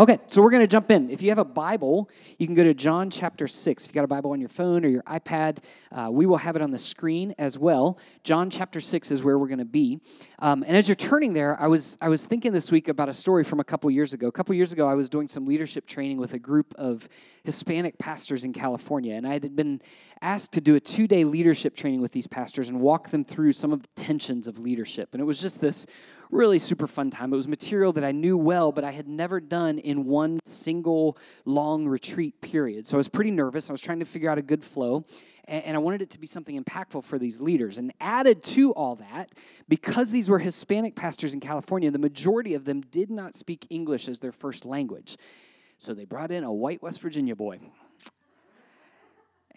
Okay, so we're going to jump in. If you have a Bible, you can go to John chapter 6. If you've got a Bible on your phone or your iPad, uh, we will have it on the screen as well. John chapter 6 is where we're going to be. Um, and as you're turning there, I was, I was thinking this week about a story from a couple years ago. A couple years ago, I was doing some leadership training with a group of Hispanic pastors in California. And I had been asked to do a two day leadership training with these pastors and walk them through some of the tensions of leadership. And it was just this really super fun time. It was material that I knew well, but I had never done in one single long retreat period. So I was pretty nervous. I was trying to figure out a good flow, and, I wanted it to be something impactful for these leaders. And added to all that, because these were Hispanic pastors in California, the majority of them did not speak English as their first language. So they brought in a white West Virginia boy.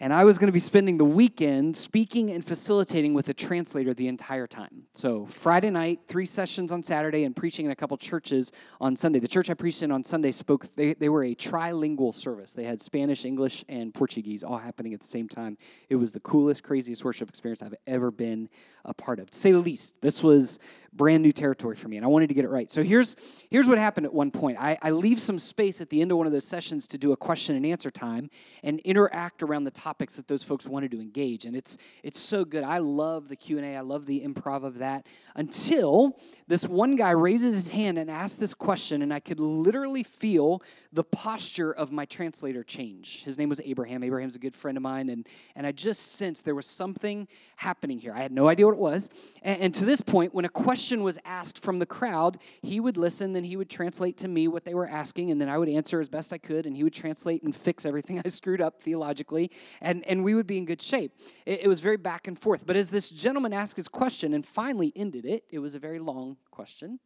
And I was going to be spending the weekend speaking and facilitating with a translator the entire time. So, Friday night, three sessions on Saturday, and preaching in a couple churches on Sunday. The church I preached in on Sunday spoke, they, they were a trilingual service. They had Spanish, English, and Portuguese all happening at the same time. It was the coolest, craziest worship experience I've ever been a part of. To say the least, this was brand new territory for me, and I wanted to get it right. So here's, here's what happened at one point. I, I leave some space at the end of one of those sessions to do a question and answer time and interact around the topics that those folks wanted to engage. And it's, it's so good. I love the Q&A. I love the improv of that until this one guy raises his hand and asks this question, and I could literally feel the posture of my translator change. His name was Abraham. Abraham's a good friend of mine, and, and I just sensed there was something happening here. I had no idea what it was. And, and to this point, when a question was asked from the crowd, he would listen, then he would translate to me what they were asking, and then I would answer as best I could, and he would translate and fix everything I screwed up theologically, and, and we would be in good shape. It, it was very back and forth. But as this gentleman asked his question and finally ended it, it was a very long question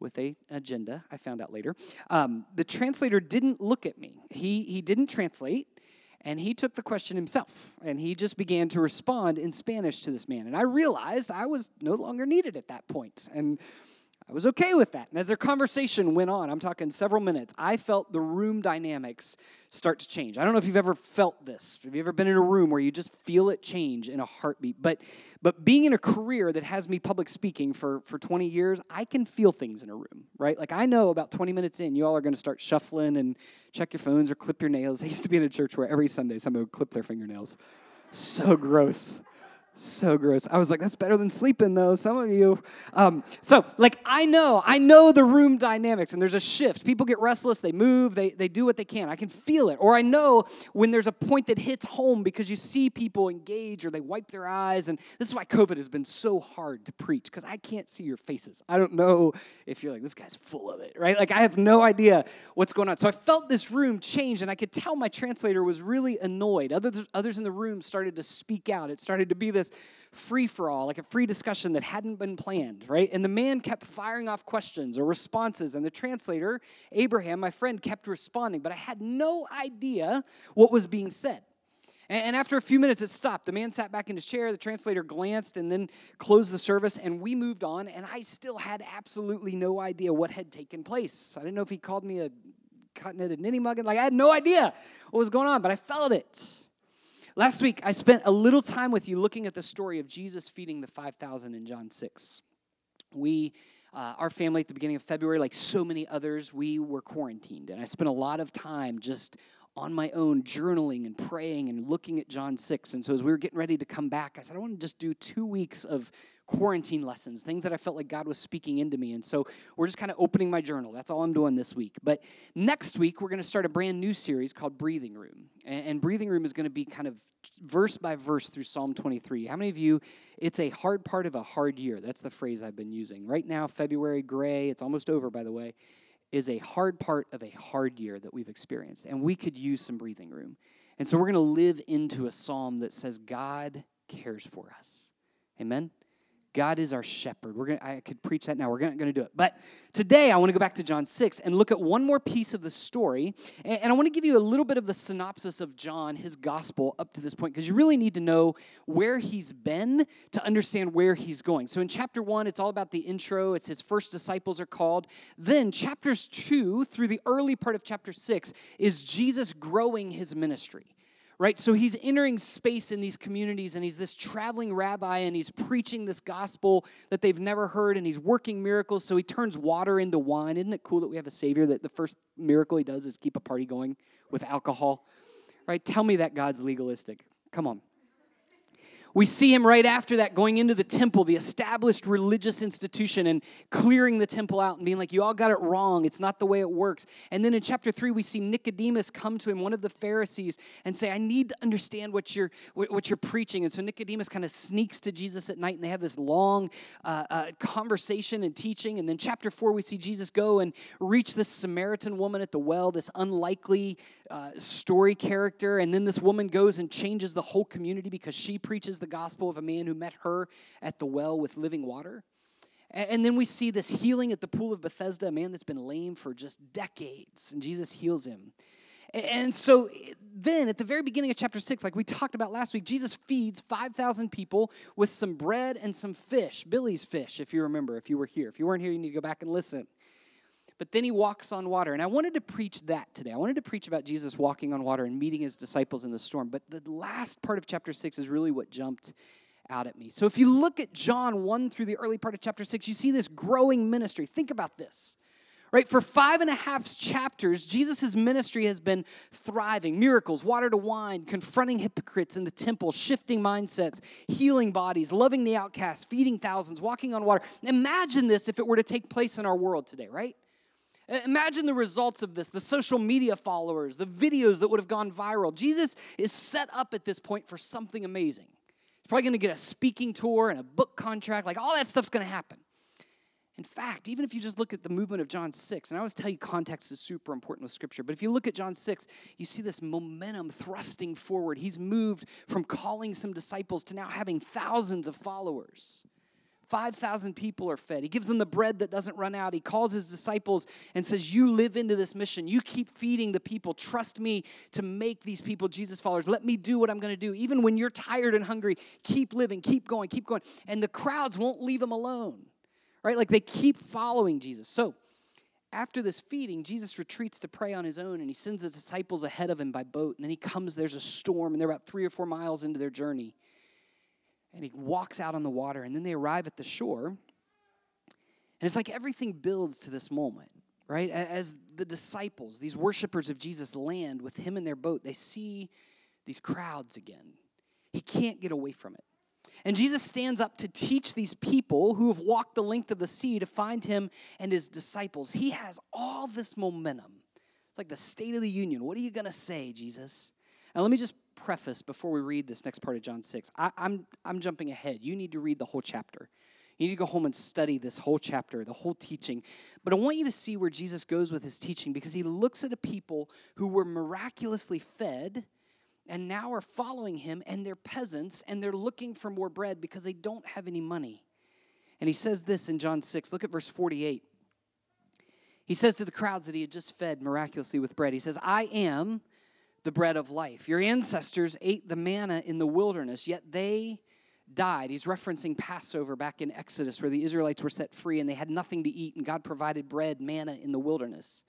with a agenda. I found out later. Um, the translator didn't look at me. He he didn't translate, and he took the question himself, and he just began to respond in Spanish to this man. And I realized I was no longer needed at that point. and I was okay with that. And as their conversation went on, I'm talking several minutes, I felt the room dynamics start to change. I don't know if you've ever felt this. Have you ever been in a room where you just feel it change in a heartbeat? But but being in a career that has me public speaking for, for 20 years, I can feel things in a room, right? Like I know about 20 minutes in, you all are going to start shuffling and check your phones or clip your nails. I used to be in a church where every Sunday somebody would clip their fingernails. So gross. So gross. I was like, that's better than sleeping, though. Some of you. Um, so, like, I know, I know the room dynamics, and there's a shift. People get restless, they move, they, they do what they can. I can feel it. Or I know when there's a point that hits home because you see people engage or they wipe their eyes. And this is why COVID has been so hard to preach because I can't see your faces. I don't know if you're like, this guy's full of it, right? Like, I have no idea what's going on. So, I felt this room change, and I could tell my translator was really annoyed. Others, others in the room started to speak out. It started to be this this free for all, like a free discussion that hadn't been planned, right? And the man kept firing off questions or responses, and the translator, Abraham, my friend, kept responding, but I had no idea what was being said. And after a few minutes, it stopped. The man sat back in his chair. The translator glanced and then closed the service, and we moved on. And I still had absolutely no idea what had taken place. I didn't know if he called me a it a ninny mugging. Like, I had no idea what was going on, but I felt it. Last week, I spent a little time with you looking at the story of Jesus feeding the 5,000 in John 6. We, uh, our family at the beginning of February, like so many others, we were quarantined. And I spent a lot of time just on my own journaling and praying and looking at John 6. And so as we were getting ready to come back, I said, I want to just do two weeks of quarantine lessons, things that I felt like God was speaking into me. And so we're just kind of opening my journal. That's all I'm doing this week. But next week, we're going to start a brand new series called Breathing Room. And, Breathing Room is going to be kind of verse by verse through Psalm 23. How many of you, it's a hard part of a hard year? That's the phrase I've been using. Right now, February, gray, it's almost over, by the way is a hard part of a hard year that we've experienced, and we could use some breathing room. And so we're going to live into a psalm that says God cares for us. Amen. God is our shepherd. We're gonna, I could preach that now. We're going to do it. But today, I want to go back to John 6 and look at one more piece of the story. And, and I want to give you a little bit of the synopsis of John, his gospel, up to this point, because you really need to know where he's been to understand where he's going. So in chapter 1, it's all about the intro, it's his first disciples are called. Then, chapters 2 through the early part of chapter 6 is Jesus growing his ministry right? So he's entering space in these communities and he's this traveling rabbi and he's preaching this gospel that they've never heard and he's working miracles. So he turns water into wine. Isn't it cool that we have a Savior that the first miracle he does is keep a party going with alcohol? Right? Tell me that God's legalistic. Come on. We see him right after that going into the temple, the established religious institution, and clearing the temple out and being like, You all got it wrong. It's not the way it works. And then in chapter three, we see Nicodemus come to him, one of the Pharisees, and say, I need to understand what you're, what you're preaching. And so Nicodemus kind of sneaks to Jesus at night, and they have this long uh, uh, conversation and teaching. And then chapter four, we see Jesus go and reach this Samaritan woman at the well, this unlikely uh, story character. And then this woman goes and changes the whole community because she preaches the gospel of a man who met her at the well with living water. And then we see this healing at the pool of Bethesda, a man that's been lame for just decades, and Jesus heals him. And so then at the very beginning of chapter 6, like we talked about last week, Jesus feeds 5,000 people with some bread and some fish, Billy's fish, if you remember, if you were here. If you weren't here, you need to go back and listen. But then he walks on water. And I wanted to preach that today. I wanted to preach about Jesus walking on water and meeting his disciples in the storm. But the last part of chapter 6 is really what jumped out at me. So if you look at John 1 through the early part of chapter 6, you see this growing ministry. Think about this. Right, for five and a half chapters, Jesus' ministry has been thriving. Miracles, water to wine, confronting hypocrites in the temple, shifting mindsets, healing bodies, loving the outcast, feeding thousands, walking on water. Imagine this if it were to take place in our world today, right? Uh, imagine the results of this the social media followers, the videos that would have gone viral. Jesus is set up at this point for something amazing. He's probably going to get a speaking tour and a book contract, like all that stuff's going to happen. In fact, even if you just look at the movement of John 6, and I always tell you context is super important with Scripture, but if you look at John 6, you see this momentum thrusting forward. He's moved from calling some disciples to now having thousands of followers. 5,000 people are fed. He gives them the bread that doesn't run out. He calls his disciples and says, You live into this mission. You keep feeding the people. Trust me to make these people Jesus followers. Let me do what I'm going to do. Even when you're tired and hungry, keep living, keep going, keep going. And the crowds won't leave him alone, right? Like they keep following Jesus. So, after this feeding, Jesus retreats to pray on his own and he sends the disciples ahead of him by boat. And then he comes, there's a storm, and they're about three or four miles into their journey and he walks out on the water, and then they arrive at the shore. And it's like everything builds to this moment, right? As the disciples, these worshipers of Jesus, land with him in their boat, they see these crowds again. He can't get away from it. And Jesus stands up to teach these people who have walked the length of the sea to find him and his disciples. He has all this momentum. It's like the State of the Union. What are you going to say, Jesus? And let me just preface before we read this next part of John 6. I, am I'm, I'm jumping ahead. You need to read the whole chapter. You need to go home and study this whole chapter, the whole teaching. But I want you to see where Jesus goes with his teaching because he looks at a people who were miraculously fed and now are following him, and they're peasants and they're looking for more bread because they don't have any money. And he says this in John 6. Look at verse 48. He says to the crowds that he had just fed miraculously with bread, He says, I am the bread of life. Your ancestors ate the manna in the wilderness, yet they died. He's referencing Passover back in Exodus, where the Israelites were set free and they had nothing to eat, and God provided bread, manna in the wilderness.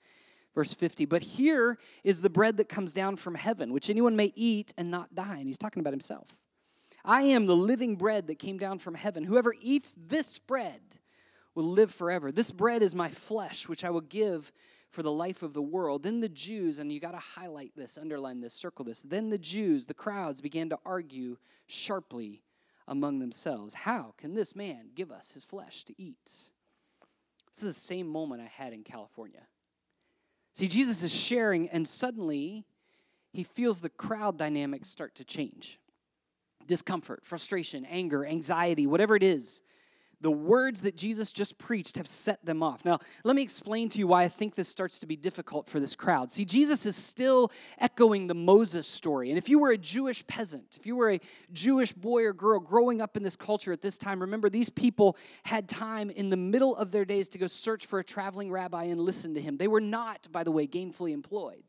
Verse 50, but here is the bread that comes down from heaven, which anyone may eat and not die. And he's talking about himself. I am the living bread that came down from heaven. Whoever eats this bread will live forever. This bread is my flesh, which I will give for the life of the world. Then the Jews, and you got to highlight this, underline this, circle this. Then the Jews, the crowds, began to argue sharply among themselves. How can this man give us his flesh to eat? This is the same moment I had in California. See, Jesus is sharing, and suddenly he feels the crowd dynamics start to change discomfort, frustration, anger, anxiety, whatever it is the words that Jesus just preached have set them off. Now, let me explain to you why I think this starts to be difficult for this crowd. See, Jesus is still echoing the Moses story. And if you were a Jewish peasant, if you were a Jewish boy or girl growing up in this culture at this time, remember these people had time in the middle of their days to go search for a traveling rabbi and listen to him. They were not, by the way, gainfully employed,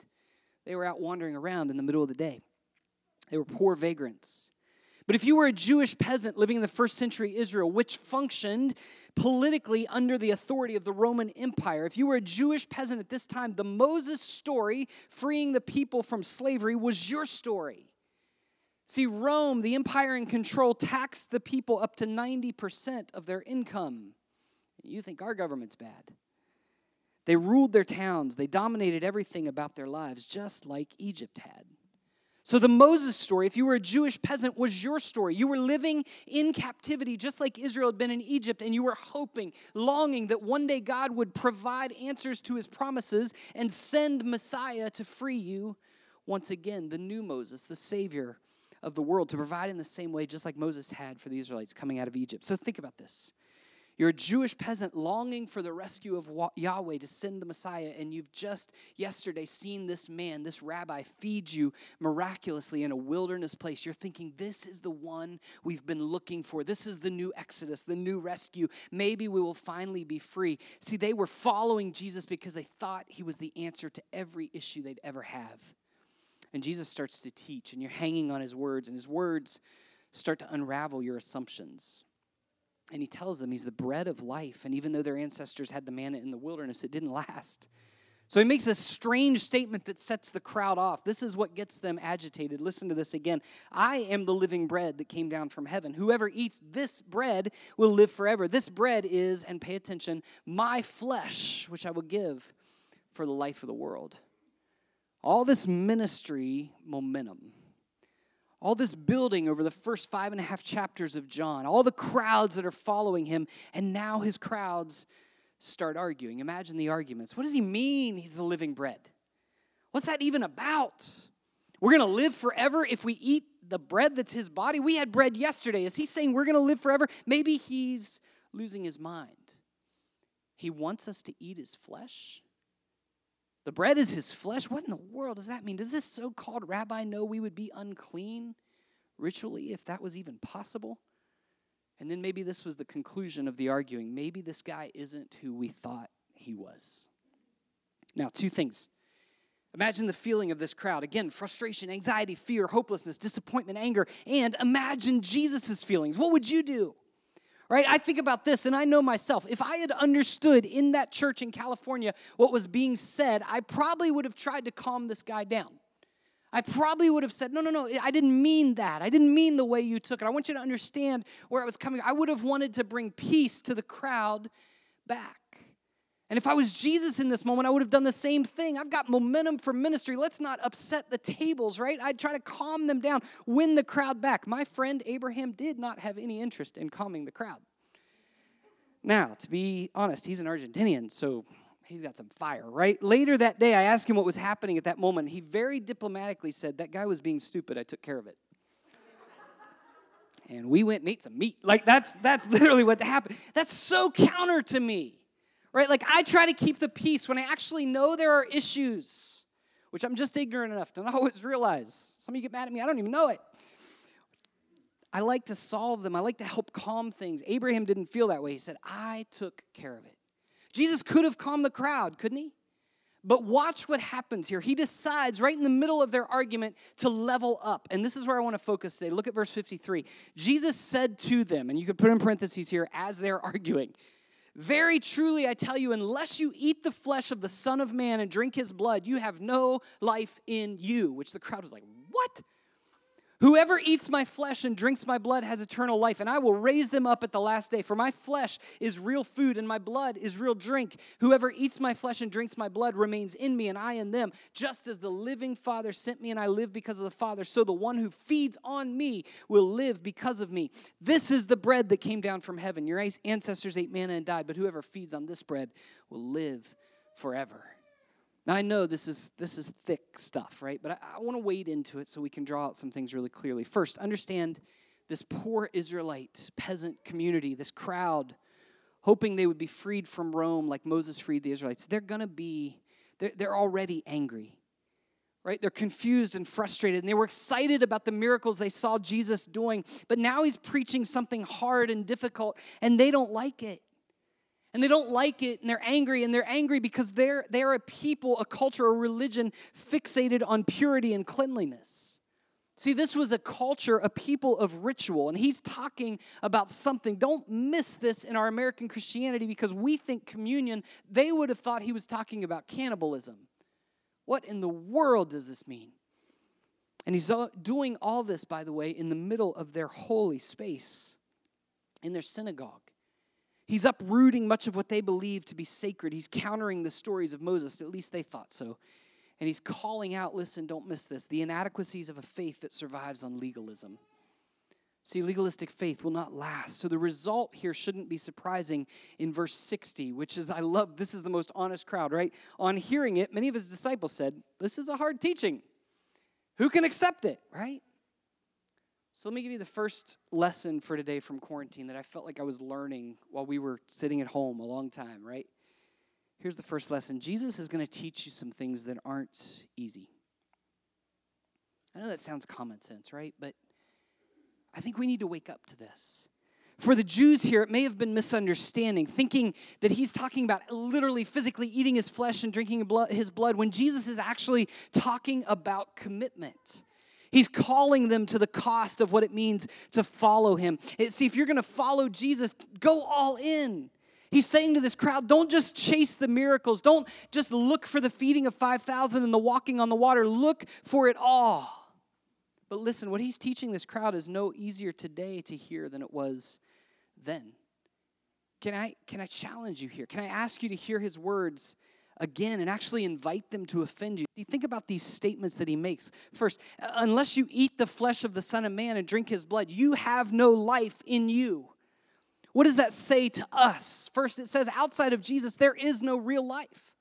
they were out wandering around in the middle of the day. They were poor vagrants. But if you were a Jewish peasant living in the first century Israel, which functioned politically under the authority of the Roman Empire, if you were a Jewish peasant at this time, the Moses story freeing the people from slavery was your story. See, Rome, the empire in control, taxed the people up to 90% of their income. You think our government's bad. They ruled their towns, they dominated everything about their lives, just like Egypt had. So, the Moses story, if you were a Jewish peasant, was your story. You were living in captivity just like Israel had been in Egypt, and you were hoping, longing that one day God would provide answers to his promises and send Messiah to free you once again, the new Moses, the Savior of the world, to provide in the same way, just like Moses had for the Israelites coming out of Egypt. So, think about this. You're a Jewish peasant longing for the rescue of Yahweh to send the Messiah, and you've just yesterday seen this man, this rabbi, feed you miraculously in a wilderness place. You're thinking, this is the one we've been looking for. This is the new Exodus, the new rescue. Maybe we will finally be free. See, they were following Jesus because they thought he was the answer to every issue they'd ever have. And Jesus starts to teach, and you're hanging on his words, and his words start to unravel your assumptions. And he tells them he's the bread of life. And even though their ancestors had the manna in the wilderness, it didn't last. So he makes this strange statement that sets the crowd off. This is what gets them agitated. Listen to this again. I am the living bread that came down from heaven. Whoever eats this bread will live forever. This bread is, and pay attention, my flesh, which I will give for the life of the world. All this ministry momentum all this building over the first five and a half chapters of John, all the crowds that are following him, and now his crowds start arguing. Imagine the arguments. What does he mean he's the living bread? What's that even about? We're going to live forever if we eat the bread that's his body. We had bread yesterday. Is he saying we're going to live forever? Maybe he's losing his mind. He wants us to eat his flesh. The bread is his flesh. What in the world does that mean? Does this so called rabbi know we would be unclean ritually if that was even possible? And then maybe this was the conclusion of the arguing. Maybe this guy isn't who we thought he was. Now, two things. Imagine the feeling of this crowd. Again, frustration, anxiety, fear, hopelessness, disappointment, anger, and imagine Jesus' feelings. What would you do? Right? I think about this and I know myself. If I had understood in that church in California what was being said, I probably would have tried to calm this guy down. I probably would have said, No, no, no, I didn't mean that. I didn't mean the way you took it. I want you to understand where I was coming. I would have wanted to bring peace to the crowd back. And if I was Jesus in this moment, I would have done the same thing. I've got momentum for ministry. Let's not upset the tables, right? I'd try to calm them down, win the crowd back. My friend Abraham did not have any interest in calming the crowd. Now, to be honest, he's an Argentinian, so he's got some fire, right? Later that day, I asked him what was happening at that moment. He very diplomatically said, That guy was being stupid. I took care of it. and we went and ate some meat. Like, that's, that's literally what happened. That's so counter to me right? Like I try to keep the peace when I actually know there are issues, which I'm just ignorant enough to not always realize. Some of you get mad at me, I don't even know it. I like to solve them, I like to help calm things. Abraham didn't feel that way. He said, I took care of it. Jesus could have calmed the crowd, couldn't he? But watch what happens here. He decides right in the middle of their argument to level up. And this is where I want to focus today. Look at verse 53. Jesus said to them, and you could put in parentheses here as they're arguing, very truly, I tell you, unless you eat the flesh of the Son of Man and drink his blood, you have no life in you. Which the crowd was like, What? Whoever eats my flesh and drinks my blood has eternal life, and I will raise them up at the last day. For my flesh is real food, and my blood is real drink. Whoever eats my flesh and drinks my blood remains in me, and I in them. Just as the living Father sent me, and I live because of the Father, so the one who feeds on me will live because of me. This is the bread that came down from heaven. Your ancestors ate manna and died, but whoever feeds on this bread will live forever. Now I know this is this is thick stuff, right? But I, I want to wade into it so we can draw out some things really clearly. First, understand this poor Israelite peasant community, this crowd, hoping they would be freed from Rome like Moses freed the Israelites. They're gonna be, they're, they're already angry. Right? They're confused and frustrated, and they were excited about the miracles they saw Jesus doing, but now he's preaching something hard and difficult, and they don't like it and they don't like it and they're angry and they're angry because they're they're a people a culture a religion fixated on purity and cleanliness. See this was a culture a people of ritual and he's talking about something. Don't miss this in our american christianity because we think communion they would have thought he was talking about cannibalism. What in the world does this mean? And he's uh, doing all this, by the way, in the middle of their holy space, in their synagogue. He's uprooting much of what they believe to be sacred. He's countering the stories of Moses, at least they thought so. And he's calling out listen, don't miss this the inadequacies of a faith that survives on legalism. See, legalistic faith will not last. So the result here shouldn't be surprising in verse 60, which is, I love, this is the most honest crowd, right? On hearing it, many of his disciples said, This is a hard teaching. Who can accept it, right? So let me give you the first lesson for today from quarantine that I felt like I was learning while we were sitting at home a long time, right? Here's the first lesson Jesus is going to teach you some things that aren't easy. I know that sounds common sense, right? But I think we need to wake up to this. For the Jews here, it may have been misunderstanding, thinking that he's talking about literally physically eating his flesh and drinking his blood when Jesus is actually talking about commitment. He's calling them to the cost of what it means to follow him. See, if you're going to follow Jesus, go all in. He's saying to this crowd, don't just chase the miracles. Don't just look for the feeding of 5,000 and the walking on the water. Look for it all. But listen, what he's teaching this crowd is no easier today to hear than it was then. Can I, can I challenge you here? Can I ask you to hear his words again and actually invite them to offend you. Think about these statements that he makes. First, unless you eat the flesh of the Son of Man and drink his blood, you have no life in you. What does that say to us? First, it says outside of Jesus, there is no real life.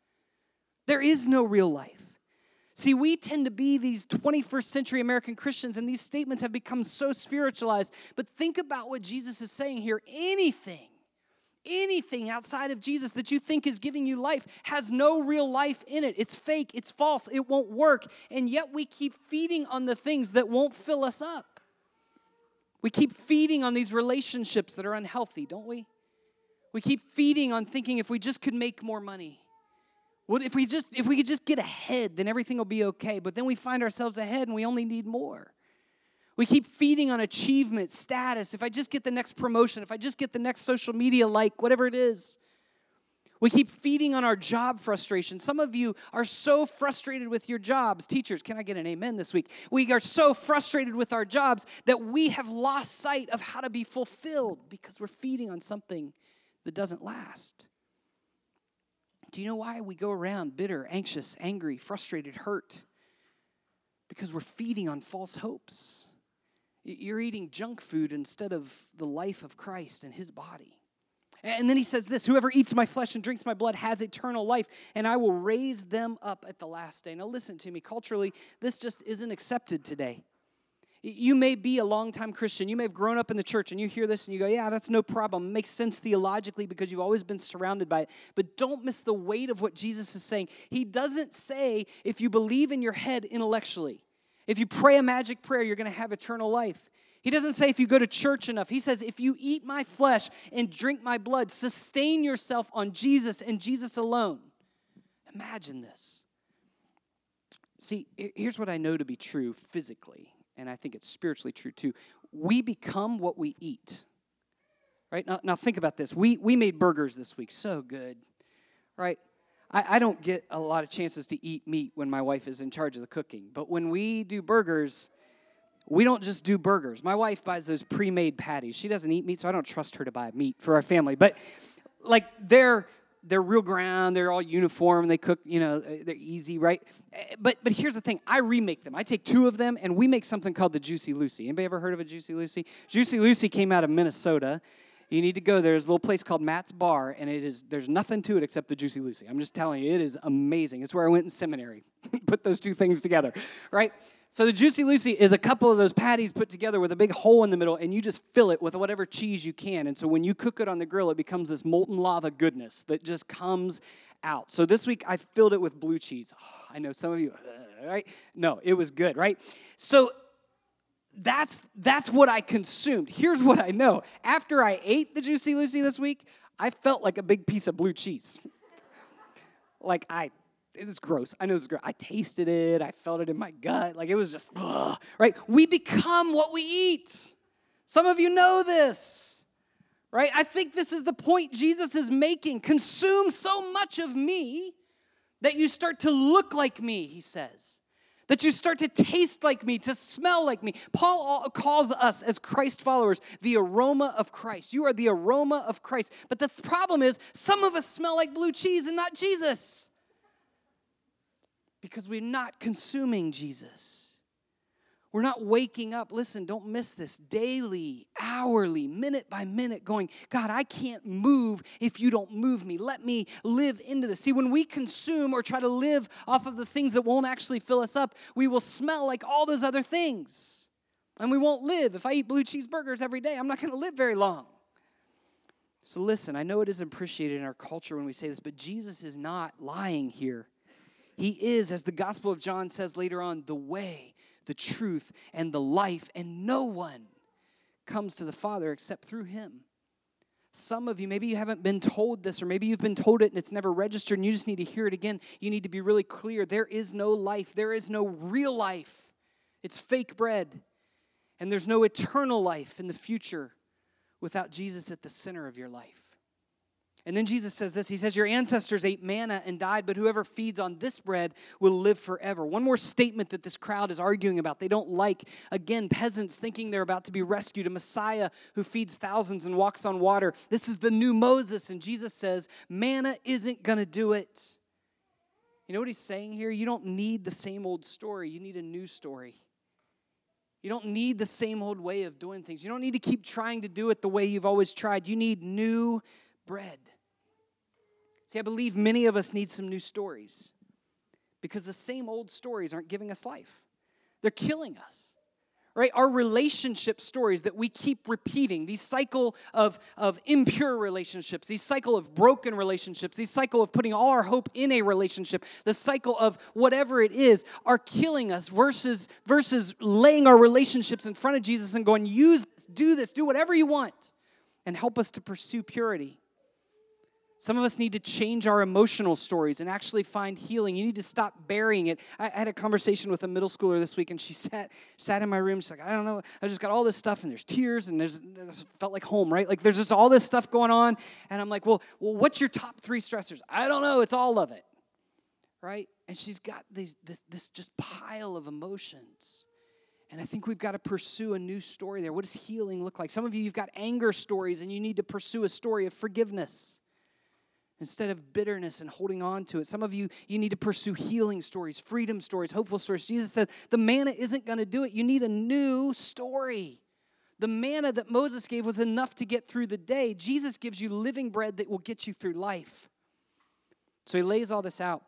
There is no real life. See, we tend to be these 21st century American Christians, and these statements have become so spiritualized. But think about what Jesus is saying here anything anything outside of Jesus that you think is giving you life has no real life in it. It's fake, it's false, it won't work. And yet we keep feeding on the things that won't fill us up. We keep feeding on these relationships that are unhealthy, don't we? We keep feeding on thinking if we just could make more money. What if we just if we could just get ahead, then everything will be okay. But then we find ourselves ahead and we only need more. We keep feeding on achievement, status. If I just get the next promotion, if I just get the next social media like, whatever it is. We keep feeding on our job frustration. Some of you are so frustrated with your jobs. Teachers, can I get an amen this week? We are so frustrated with our jobs that we have lost sight of how to be fulfilled because we're feeding on something that doesn't last. Do you know why we go around bitter, anxious, angry, frustrated, hurt? Because we're feeding on false hopes. You're eating junk food instead of the life of Christ and his body. And then he says this Whoever eats my flesh and drinks my blood has eternal life, and I will raise them up at the last day. Now, listen to me. Culturally, this just isn't accepted today. You may be a longtime Christian. You may have grown up in the church and you hear this and you go, yeah, that's no problem. It makes sense theologically because you've always been surrounded by it. But don't miss the weight of what Jesus is saying. He doesn't say if you believe in your head intellectually, if you pray a magic prayer, you're going to have eternal life. He doesn't say if you go to church enough. He says if you eat my flesh and drink my blood, sustain yourself on Jesus and Jesus alone. Imagine this. See, here's what I know to be true physically, and I think it's spiritually true too. We become what we eat. Right? Now, now think about this. We, we made burgers this week. So good. Right? I, I don't get a lot of chances to eat meat when my wife is in charge of the cooking. But when we do burgers, we don't just do burgers. My wife buys those pre-made patties. She doesn't eat meat, so I don't trust her to buy meat for our family. But like they're they're real ground. They're all uniform. They cook, you know, uh, they're easy, right? Uh, but but here's the thing: I remake them. I take two of them, and we make something called the Juicy Lucy. Anybody ever heard of a Juicy Lucy? Juicy Lucy came out of Minnesota, you need to go there. There's a little place called Matt's Bar, and it is there's nothing to it except the Juicy Lucy. I'm just telling you, it is amazing. It's where I went in seminary. put those two things together, right? So the Juicy Lucy is a couple of those patties put together with a big hole in the middle, and you just fill it with whatever cheese you can. And so when you cook it on the grill, it becomes this molten lava goodness that just comes out. So this week I filled it with blue cheese. Oh, I know some of you, right? No, it was good, right? So that's that's what I consumed. Here's what I know. After I ate the Juicy Lucy this week, I felt like a big piece of blue cheese. like I it was gross. I know is gross. I tasted it. I felt it in my gut. Like it was just ugh, right. We become what we eat. Some of you know this, right? I think this is the point Jesus is making. Consume so much of me that you start to look like me, he says. That you start to taste like me, to smell like me. Paul calls us as Christ followers the aroma of Christ. You are the aroma of Christ. But the problem is, some of us smell like blue cheese and not Jesus because we're not consuming Jesus. We're not waking up, listen, don't miss this, daily, hourly, minute by minute, going, God, I can't move if you don't move me. Let me live into this. See, when we consume or try to live off of the things that won't actually fill us up, we will smell like all those other things. And we won't live. If I eat blue cheeseburgers every day, I'm not going to live very long. So listen, I know it is appreciated in our culture when we say this, but Jesus is not lying here. He is, as the Gospel of John says later on, the way the truth, and the life, and no one comes to the Father except through Him. Some of you, maybe you haven't been told this, or maybe you've been told it and it's never registered, and you just need to hear it again. You need to be really clear. There is no life, there is no real life. It's fake bread. And there's no eternal life in the future without Jesus at the center of your life. And then Jesus says this He says, Your ancestors ate manna and died, but whoever feeds on this bread will live forever. One more statement that this crowd is arguing about. They don't like, again, peasants thinking they're about to be rescued, a Messiah who feeds thousands and walks on water. This is the new Moses. And Jesus says, Manna isn't going to do it. You know what he's saying here? You don't need the same old story, you need a new story. You don't need the same old way of doing things. You don't need to keep trying to do it the way you've always tried. You need new bread. See, I believe many of us need some new stories because the same old stories aren't giving us life, they're killing us. Right? Our relationship stories that we keep repeating, these cycle of, of impure relationships, these cycle of broken relationships, these cycle of putting all our hope in a relationship, the cycle of whatever it is, are killing us versus, versus laying our relationships in front of Jesus and going, use this, do this, do whatever you want, and help us to pursue purity. Some of us need to change our emotional stories and actually find healing. You need to stop burying it. I had a conversation with a middle schooler this week, and she sat sat in my room. She's like, I don't know. I just got all this stuff, and there's tears, and there's felt like home, right? Like there's just all this stuff going on, and I'm like, well, well, what's your top three stressors? I don't know. It's all of it, right? And she's got these this this just pile of emotions. And I think we've got to pursue a new story there. What does healing look like? Some of you, you've got anger stories, and you need to pursue a story of forgiveness instead of bitterness and holding on to it. Some of you, you need to pursue healing stories, freedom stories, hopeful stories. Jesus said, the manna isn't going to do it. You need a new story. The manna that Moses gave was enough to get through the day. Jesus gives you living bread that will get you through life. So he lays all this out.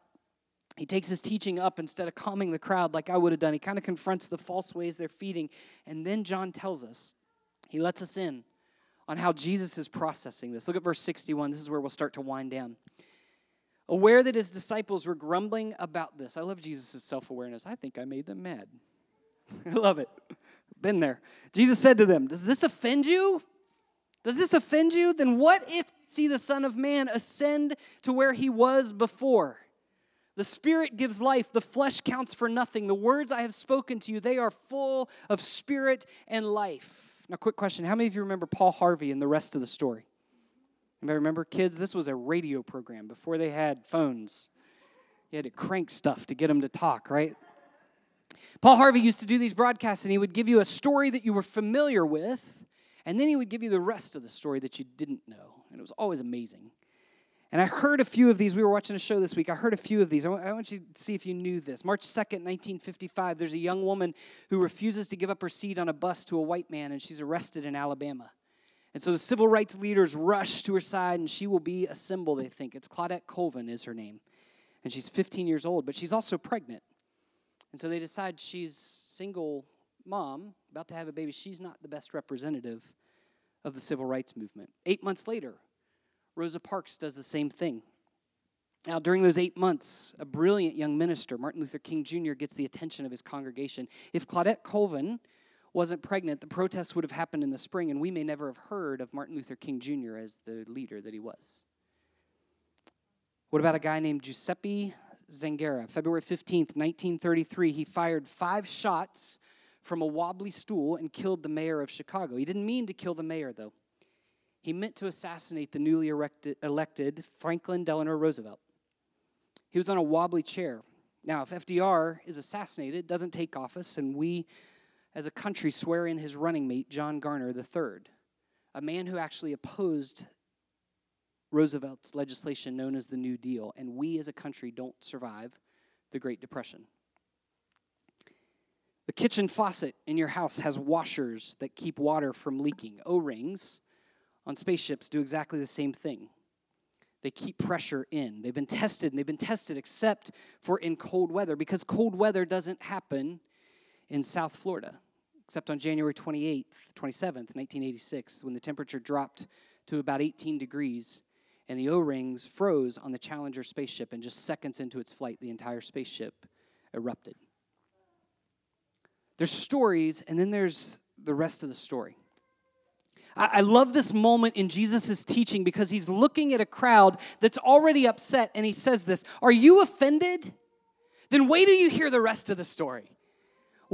He takes his teaching up instead of calming the crowd like I would have done. He kind of confronts the false ways they're feeding. And then John tells us, he lets us in on how Jesus is processing this. Look at verse 61. This is where we'll start to wind down. Aware that his disciples were grumbling about this. I love Jesus' self awareness. I think I made them mad. I love it. Been there. Jesus said to them, Does this offend you? Does this offend you? Then what if see the Son of Man ascend to where he was before? The Spirit gives life, the flesh counts for nothing. The words I have spoken to you, they are full of spirit and life. Now, quick question How many of you remember Paul Harvey and the rest of the story? Anybody remember? Kids, this was a radio program before they had phones. You had to crank stuff to get them to talk, right? Paul Harvey used to do these broadcasts and he would give you a story that you were familiar with, and then he would give you the rest of the story that you didn't know. And it was always amazing. And I heard a few of these. We were watching a show this week. I heard a few of these. I want you to see if you knew this. March 2nd, 1955, there's a young woman who refuses to give up her seat on a bus to a white man, and she's arrested in Alabama. And so the civil rights leaders rush to her side, and she will be a symbol, they think. It's Claudette Colvin, is her name. And she's 15 years old, but she's also pregnant. And so they decide she's single mom, about to have a baby. She's not the best representative of the civil rights movement. Eight months later, Rosa Parks does the same thing. Now, during those eight months, a brilliant young minister, Martin Luther King Jr., gets the attention of his congregation. If Claudette Colvin wasn't pregnant, the protests would have happened in the spring, and we may never have heard of Martin Luther King Jr. as the leader that he was. What about a guy named Giuseppe Zangara? February 15th, 1933, he fired five shots from a wobbly stool and killed the mayor of Chicago. He didn't mean to kill the mayor, though. He meant to assassinate the newly erected, elected Franklin Delano Roosevelt. He was on a wobbly chair. Now, if FDR is assassinated, doesn't take office, and we as a country swear in his running mate, John Garner III, a man who actually opposed Roosevelt's legislation known as the New Deal, and we as a country don't survive the Great Depression. The kitchen faucet in your house has washers that keep water from leaking. O rings on spaceships do exactly the same thing. They keep pressure in. They've been tested, and they've been tested except for in cold weather, because cold weather doesn't happen in South Florida, except on January 28th, 27th, 1986, when the temperature dropped to about 18 degrees and the O rings froze on the Challenger spaceship, and just seconds into its flight, the entire spaceship erupted. There's stories, and then there's the rest of the story. I, love this moment in Jesus' teaching because he's looking at a crowd that's already upset, and he says this Are you offended? Then wait till you hear the rest of the story.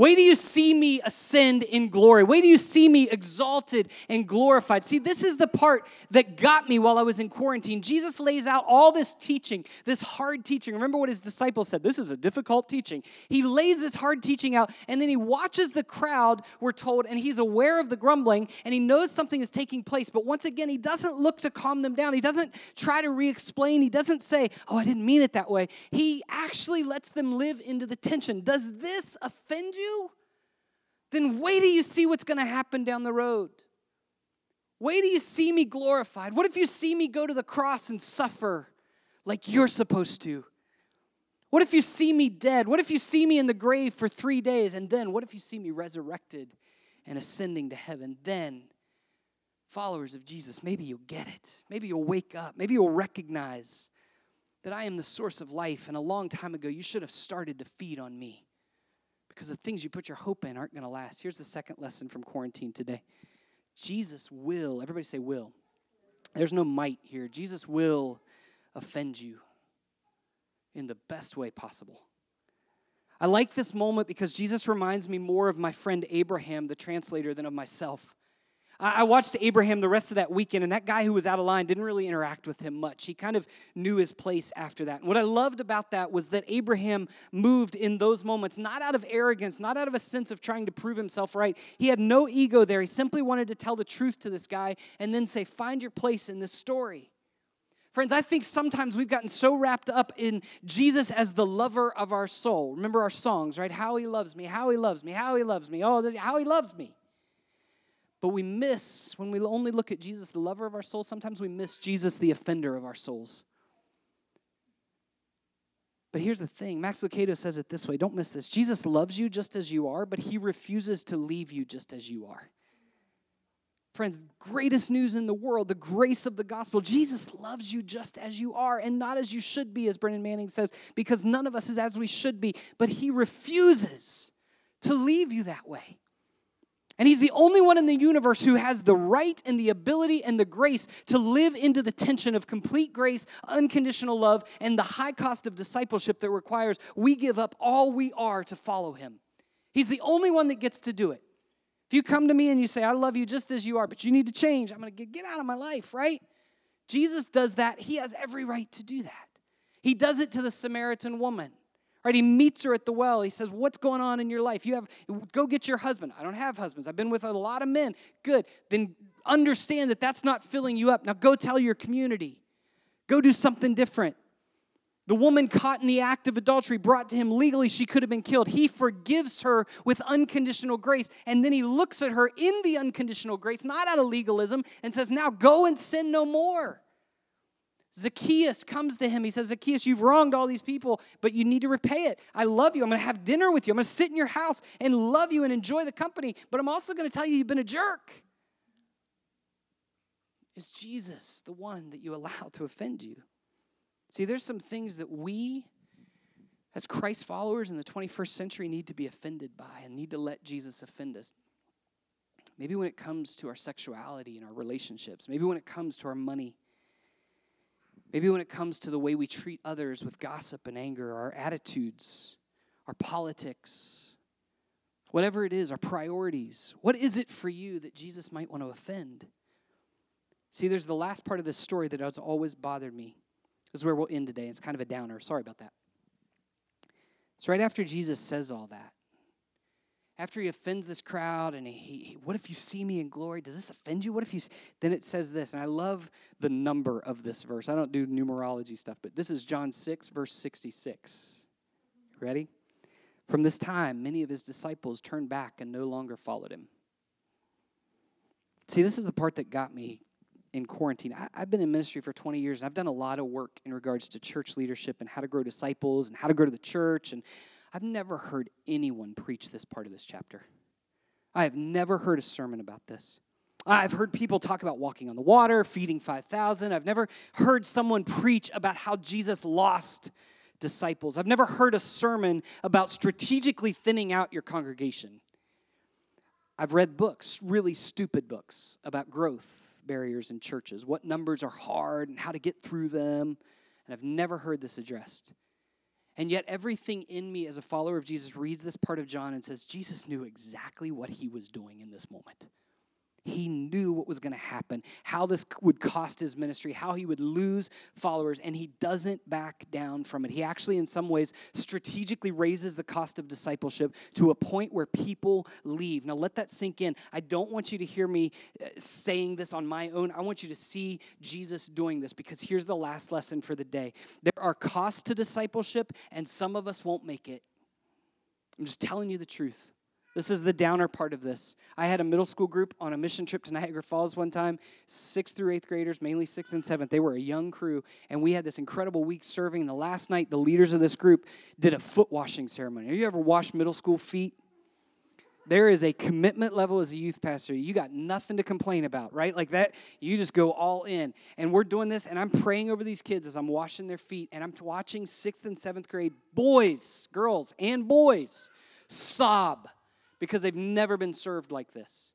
Wait do you see me ascend in glory. Wait do you see me exalted and glorified. See, this is the part that got me while I was in quarantine. Jesus lays out all this teaching, this hard teaching. Remember what his disciples said this is a difficult teaching. He lays this hard teaching out, and then he watches the crowd, we're told, and he's aware of the grumbling, and he knows something is taking place. But once again, he doesn't look to calm them down. He doesn't try to re explain. He doesn't say, Oh, I didn't mean it that way. He actually lets them live into the tension. Does this offend you? You, then wait till you see what's going to happen down the road. Wait till you see me glorified. What if you see me go to the cross and suffer like you're supposed to? What if you see me dead? What if you see me in the grave for three days? And then what if you see me resurrected and ascending to heaven? Then, followers of Jesus, maybe you'll get it. Maybe you'll wake up. Maybe you'll recognize that I am the source of life. And a long time ago, you should have started to feed on me because the things you put your hope in aren't going to last. Here's the second lesson from quarantine today Jesus will, everybody say will. There's no might here. Jesus will offend you in the best way possible. I like this moment because Jesus reminds me more of my friend Abraham, the translator, than of myself. I watched Abraham the rest of that weekend, and that guy who was out of line didn't really interact with him much. He kind of knew his place after that. And what I loved about that was that Abraham moved in those moments, not out of arrogance, not out of a sense of trying to prove himself right. He had no ego there. He simply wanted to tell the truth to this guy and then say, Find your place in this story. Friends, I think sometimes we've gotten so wrapped up in Jesus as the lover of our soul. Remember our songs, right? How he loves me, how he loves me, how he loves me, oh, how he loves me. But we miss, when we only look at Jesus, the lover of our souls, sometimes we miss Jesus, the offender of our souls. But here's the thing Max Lucado says it this way don't miss this. Jesus loves you just as you are, but he refuses to leave you just as you are. Friends, greatest news in the world, the grace of the gospel. Jesus loves you just as you are and not as you should be, as Brennan Manning says, because none of us is as we should be, but he refuses to leave you that way. And he's the only one in the universe who has the right and the ability and the grace to live into the tension of complete grace, unconditional love, and the high cost of discipleship that requires we give up all we are to follow him. He's the only one that gets to do it. If you come to me and you say, I love you just as you are, but you need to change, I'm going to get out of my life, right? Jesus does that. He has every right to do that. He does it to the Samaritan woman. Right, he meets her at the well. He says, "What's going on in your life? You have go get your husband. I don't have husbands. I've been with a lot of men. Good. Then understand that that's not filling you up. Now go tell your community. Go do something different." The woman caught in the act of adultery brought to him legally, she could have been killed. He forgives her with unconditional grace. And then he looks at her in the unconditional grace, not out of legalism, and says, Now go and sin no more. Zacchaeus comes to him. He says, Zacchaeus, you've wronged all these people, but you need to repay it. I love you. I'm going to have dinner with you. I'm going to sit in your house and love you and enjoy the company, but I'm also going to tell you you've been a jerk. Is Jesus the one that you allow to offend you? See, there's some things that we, as Christ followers in the 21st century, need to be offended by and need to let Jesus offend us. Maybe when it comes to our sexuality and our relationships, maybe when it comes to our money Maybe when it comes to the way we treat others with gossip and anger, our attitudes, our politics, whatever it is, our priorities. What is it for you that Jesus might want to offend? See, there's the last part of this story that has always bothered me. This is where we'll end today. It's kind of a downer. Sorry about that. So, right after Jesus says all that, after he offends this crowd and he, he, what if you see me in glory? Does this offend you? What if you then it says this and i love the number of this verse. I don't do numerology stuff but this is john 6 verse 66 ready? From this time many of his disciples turned back and no longer followed him. See this is the part that got me in quarantine. I, i've been in ministry for 20 years and i've done a lot of work in regards to church leadership and how to grow disciples and how to grow to the church and I've never heard anyone preach this part of this chapter. I have never heard a sermon about this. I've heard people talk about walking on the water, feeding 5,000. I've never heard someone preach about how Jesus lost disciples. I've never heard a sermon about strategically thinning out your congregation. I've read books, really stupid books, about growth barriers in churches, what numbers are hard and how to get through them. And I've never heard this addressed. And yet, everything in me as a follower of Jesus reads this part of John and says, Jesus knew exactly what he was doing in this moment. He knew what was going to happen, how this would cost his ministry, how he would lose followers, and he doesn't back down from it. He actually, in some ways, strategically raises the cost of discipleship to a point where people leave. Now, let that sink in. I don't want you to hear me uh, saying this on my own. I want you to see Jesus doing this because here's the last lesson for the day there are costs to discipleship, and some of us won't make it. I'm just telling you the truth. This is the downer part of this. I had a middle school group on a mission trip to Niagara Falls one time, sixth through eighth graders, mainly sixth and seventh. They were a young crew, and we had this incredible week serving. And the last night, the leaders of this group did a foot washing ceremony. Have you ever washed middle school feet? There is a commitment level as a youth pastor. You got nothing to complain about, right? Like that, you just go all in. And we're doing this, and I'm praying over these kids as I'm washing their feet, and I'm watching sixth and seventh grade boys, girls, and boys sob because they've never been served like this.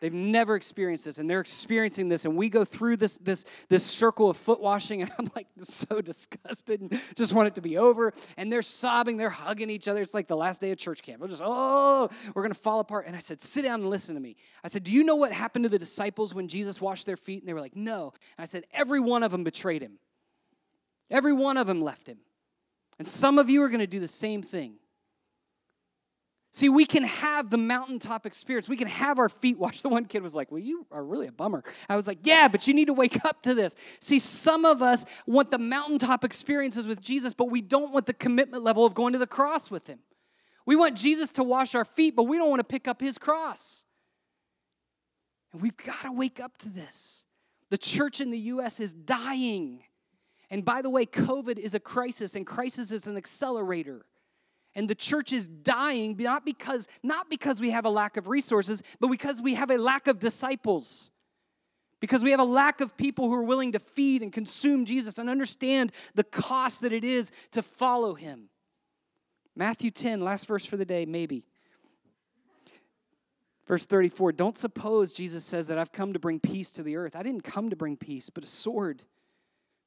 They've never experienced this, and they're experiencing this. And we go through this this this circle of foot washing, and I'm like so disgusted and just want it to be over. And they're sobbing, they're hugging each other. It's like the last day of church camp. We're just oh, we're gonna fall apart. And I said, sit down and listen to me. I said, do you know what happened to the disciples when Jesus washed their feet? And they were like, no. And I said, every one of them betrayed him. Every one of them left him. And some of you are gonna do the same thing. See, we can have the mountaintop experience. We can have our feet washed. The one kid was like, Well, you are really a bummer. I was like, Yeah, but you need to wake up to this. See, some of us want the mountaintop experiences with Jesus, but we don't want the commitment level of going to the cross with him. We want Jesus to wash our feet, but we don't want to pick up his cross. And we've got to wake up to this. The church in the U.S. is dying. And by the way, COVID is a crisis, and crisis is an accelerator and the church is dying not because not because we have a lack of resources but because we have a lack of disciples because we have a lack of people who are willing to feed and consume Jesus and understand the cost that it is to follow him Matthew 10 last verse for the day maybe Verse 34 Don't suppose, Jesus says, that I've come to bring peace to the earth. I didn't come to bring peace, but a sword.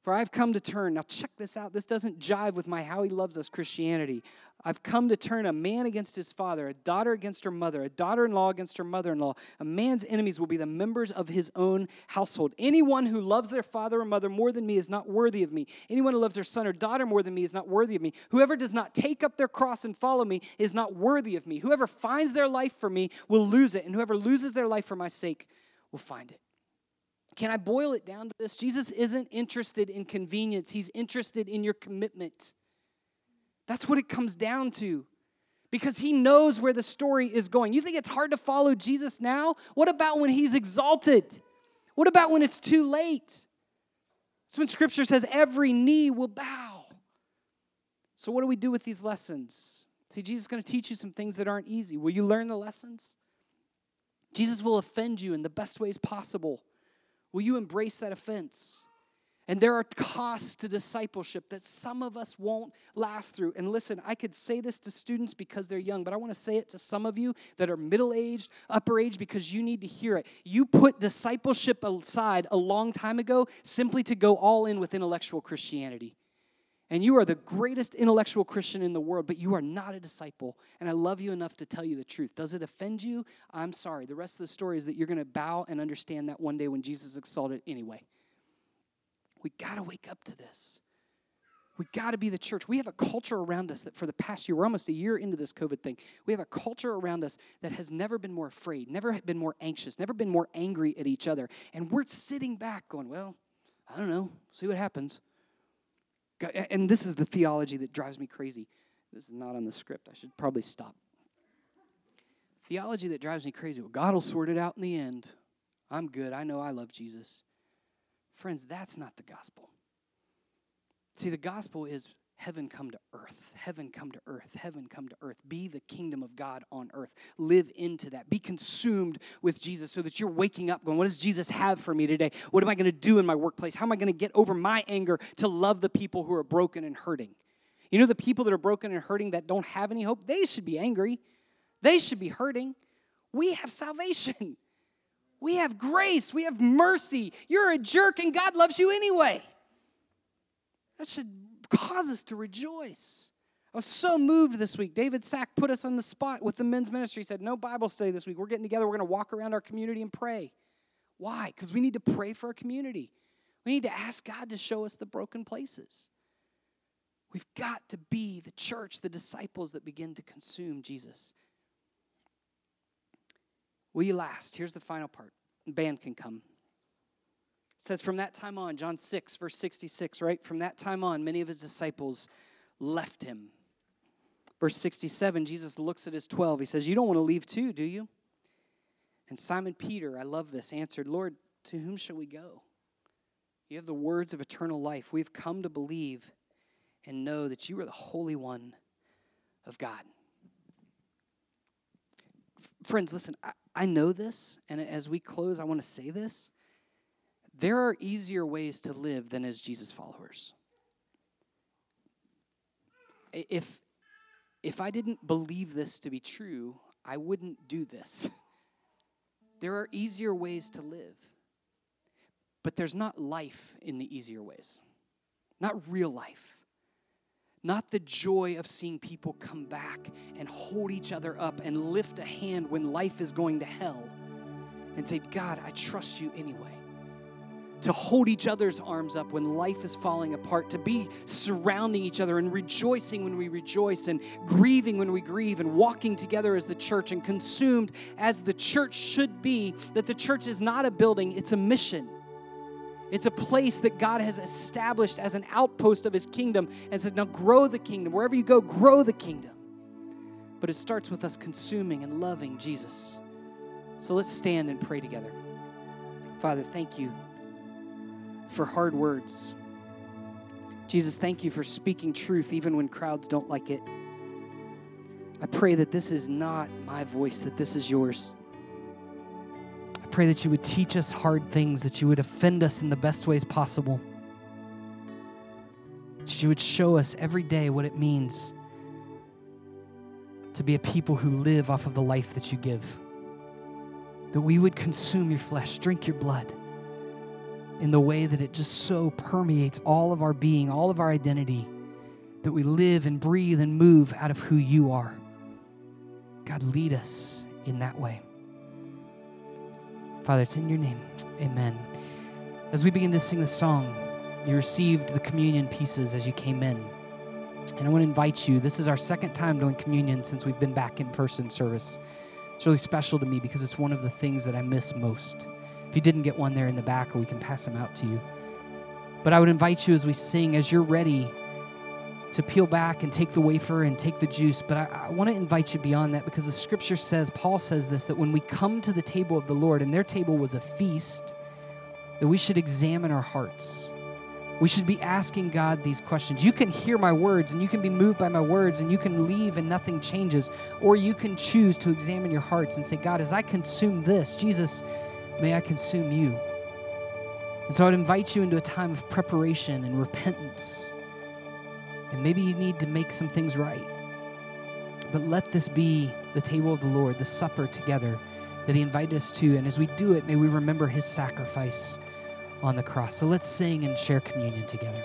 For I've come to turn, now check this out. This doesn't jive with my how he loves us Christianity. I've come to turn a man against his father, a daughter against her mother, a daughter in law against her mother in law. A man's enemies will be the members of his own household. Anyone who loves their father or mother more than me is not worthy of me. Anyone who loves their son or daughter more than me is not worthy of me. Whoever does not take up their cross and follow me is not worthy of me. Whoever finds their life for me will lose it, and whoever loses their life for my sake will find it. Can I boil it down to this? Jesus isn't interested in convenience, he's interested in your commitment. That's what it comes down to. Because he knows where the story is going. You think it's hard to follow Jesus now? What about when he's exalted? What about when it's too late? It's when scripture says every knee will bow. So, what do we do with these lessons? See, Jesus is going to teach you some things that aren't easy. Will you learn the lessons? Jesus will offend you in the best ways possible. Will you embrace that offense? And there are costs to discipleship that some of us won't last through. And listen, I could say this to students because they're young, but I want to say it to some of you that are middle aged, upper age, because you need to hear it. You put discipleship aside a long time ago simply to go all in with intellectual Christianity and you are the greatest intellectual Christian in the world, but you are not a disciple. And I love you enough to tell you the truth. Does it offend you? I'm sorry. The rest of the story is that you're going to bow and understand that one day when Jesus exalted anyway. We got to wake up to this. We got to be the church. We have a culture around us that for the past year, we're almost a year into this COVID thing. We have a culture around us that has never been more afraid, never been more anxious, never been more angry at each other. And we're sitting back going, well, I don't know, see what happens. And this is the theology that drives me crazy. This is not on the script. I should probably stop. Theology that drives me crazy. Well, God will sort it out in the end. I'm good. I know I love Jesus. Friends, that's not the gospel. See, the gospel is heaven come to earth, heaven come to earth, heaven come to earth. Be the kingdom of God on earth. Live into that. Be consumed with Jesus so that you're waking up going, What does Jesus have for me today? What am I going to do in my workplace? How am I going to get over my anger to love the people who are broken and hurting? You know, the people that are broken and hurting that don't have any hope, they should be angry. They should be hurting. We have salvation. We have grace. We have mercy. You're a jerk and God loves you anyway. That should cause us to rejoice. I was so moved this week. David Sack put us on the spot with the men's ministry. He said, No Bible study this week. We're getting together. We're going to walk around our community and pray. Why? Because we need to pray for our community. We need to ask God to show us the broken places. We've got to be the church, the disciples that begin to consume Jesus. You last? Here's the final part. Band can come. Says, From that time on, John 6, verse 66, right? From that time on, many of his disciples left him. Verse 67, Jesus looks at his 12. He says, You don't want to leave too, do you? And Simon Peter, I love this, answered, Lord, to whom shall we go? You have the words of eternal life. We've come to believe and know that you are the Holy One of God. F- friends, listen, I, I know this, and as we close, I want to say this. There are easier ways to live than as Jesus followers. If, if I didn't believe this to be true, I wouldn't do this. There are easier ways to live, but there's not life in the easier ways, not real life not the joy of seeing people come back and hold each other up and lift a hand when life is going to hell and say, God, I trust you anyway. To hold each other's arms up when life is falling apart, to be surrounding each other and rejoicing when we rejoice, and grieving when we grieve, and walking together as the church and consumed as the church should be. That the church is not a building, it's a mission. It's a place that God has established as an outpost of his kingdom and said, now grow the kingdom. Wherever you go, grow the kingdom. But it starts with us consuming and loving Jesus. So let's stand and pray together. Father, thank you for hard words. Jesus, thank you for speaking truth even when crowds don't like it. I pray that this is not my voice, that this is yours I pray that you would teach us hard things, that you would offend us in the best ways possible. That you would show us every day what it means to be a people who live off of the life that you give. That we would consume your flesh, drink your blood in the way that it just so permeates all of our being, all of our identity, that we live and breathe and move out of who you are. God, lead us in that way. Father, it's in your name. Amen. As we begin to sing the song, you received the communion pieces as you came in. And I want to invite you, this is our second time doing communion since we've been back in person service. It's really special to me because it's one of the things that I miss most. If you didn't get one there in the back, or we can pass them out to you. But I would invite you as we sing, as you're ready to peel back and take the wafer and take the juice. But I, I want to invite you beyond that because the scripture says, Paul says this, that when we come to the table of the Lord, and their table was a feast, that we should examine our hearts. We should be asking God these questions. You can hear my words and you can be moved by my words and you can leave and nothing changes. Or you can choose to examine your hearts and say, God, as I consume this, Jesus, may I consume you. And so I'd invite you into a time of preparation and repentance and maybe you need to make some things right. But let this be the table of the Lord, the supper together that He invited us to. And as we do it, may we remember His sacrifice on the cross. So let's sing and share communion together.